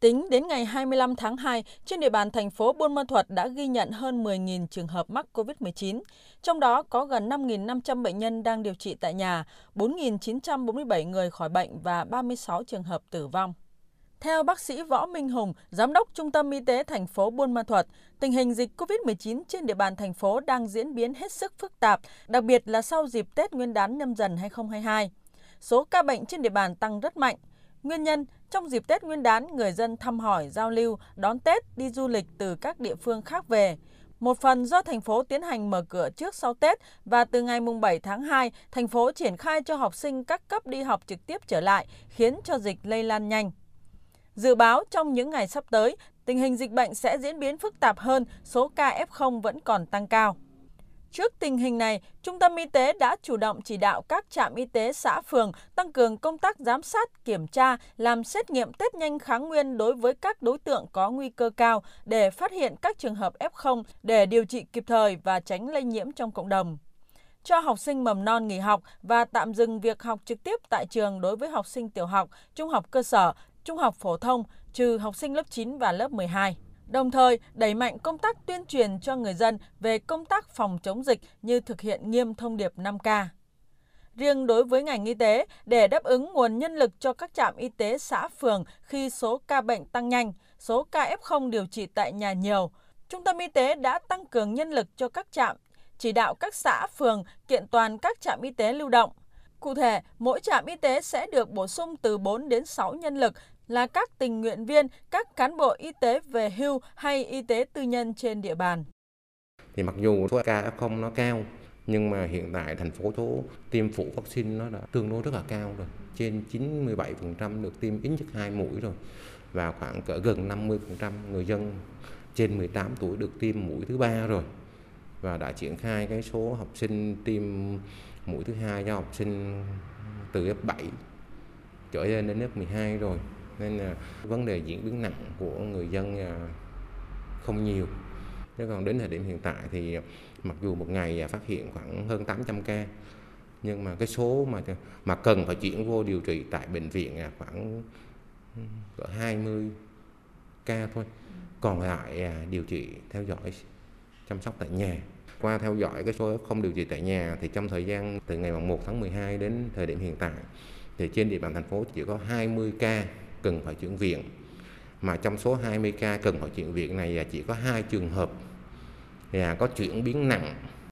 Tính đến ngày 25 tháng 2, trên địa bàn thành phố Buôn Ma Thuột đã ghi nhận hơn 10.000 trường hợp mắc COVID-19, trong đó có gần 5.500 bệnh nhân đang điều trị tại nhà, 4.947 người khỏi bệnh và 36 trường hợp tử vong. Theo bác sĩ Võ Minh Hùng, Giám đốc Trung tâm Y tế thành phố Buôn Ma Thuột, tình hình dịch COVID-19 trên địa bàn thành phố đang diễn biến hết sức phức tạp, đặc biệt là sau dịp Tết Nguyên đán nhâm dần 2022. Số ca bệnh trên địa bàn tăng rất mạnh. Nguyên nhân, trong dịp Tết Nguyên đán, người dân thăm hỏi, giao lưu, đón Tết, đi du lịch từ các địa phương khác về. Một phần do thành phố tiến hành mở cửa trước sau Tết và từ ngày 7 tháng 2, thành phố triển khai cho học sinh các cấp đi học trực tiếp trở lại, khiến cho dịch lây lan nhanh. Dự báo trong những ngày sắp tới, tình hình dịch bệnh sẽ diễn biến phức tạp hơn, số ca F0 vẫn còn tăng cao. Trước tình hình này, Trung tâm Y tế đã chủ động chỉ đạo các trạm y tế xã phường tăng cường công tác giám sát, kiểm tra, làm xét nghiệm test nhanh kháng nguyên đối với các đối tượng có nguy cơ cao để phát hiện các trường hợp F0 để điều trị kịp thời và tránh lây nhiễm trong cộng đồng. Cho học sinh mầm non nghỉ học và tạm dừng việc học trực tiếp tại trường đối với học sinh tiểu học, trung học cơ sở, trung học phổ thông, trừ học sinh lớp 9 và lớp 12 đồng thời đẩy mạnh công tác tuyên truyền cho người dân về công tác phòng chống dịch như thực hiện nghiêm thông điệp 5K. Riêng đối với ngành y tế, để đáp ứng nguồn nhân lực cho các trạm y tế xã phường khi số ca bệnh tăng nhanh, số ca F0 điều trị tại nhà nhiều, Trung tâm y tế đã tăng cường nhân lực cho các trạm, chỉ đạo các xã phường kiện toàn các trạm y tế lưu động. Cụ thể, mỗi trạm y tế sẽ được bổ sung từ 4 đến 6 nhân lực là các tình nguyện viên, các cán bộ y tế về hưu hay y tế tư nhân trên địa bàn. Thì mặc dù số ca F0 nó cao, nhưng mà hiện tại thành phố số tiêm phủ vaccine nó đã tương đối rất là cao rồi. Trên 97% được tiêm ít nhất 2 mũi rồi. Và khoảng cỡ gần 50% người dân trên 18 tuổi được tiêm mũi thứ ba rồi. Và đã triển khai cái số học sinh tiêm mũi thứ hai cho học sinh từ F7 trở lên đến lớp 12 rồi nên là vấn đề diễn biến nặng của người dân à, không nhiều. Chứ còn đến thời điểm hiện tại thì mặc dù một ngày à, phát hiện khoảng hơn 800 ca, nhưng mà cái số mà mà cần phải chuyển vô điều trị tại bệnh viện là khoảng, cỡ 20 ca thôi. Còn lại à, điều trị theo dõi, chăm sóc tại nhà. Qua theo dõi cái số không điều trị tại nhà thì trong thời gian từ ngày 1 tháng 12 đến thời điểm hiện tại thì trên địa bàn thành phố chỉ có 20 ca cần phải chuyển viện. Mà trong số 20 ca cần phải chuyển viện này à, chỉ có hai trường hợp là có chuyển biến nặng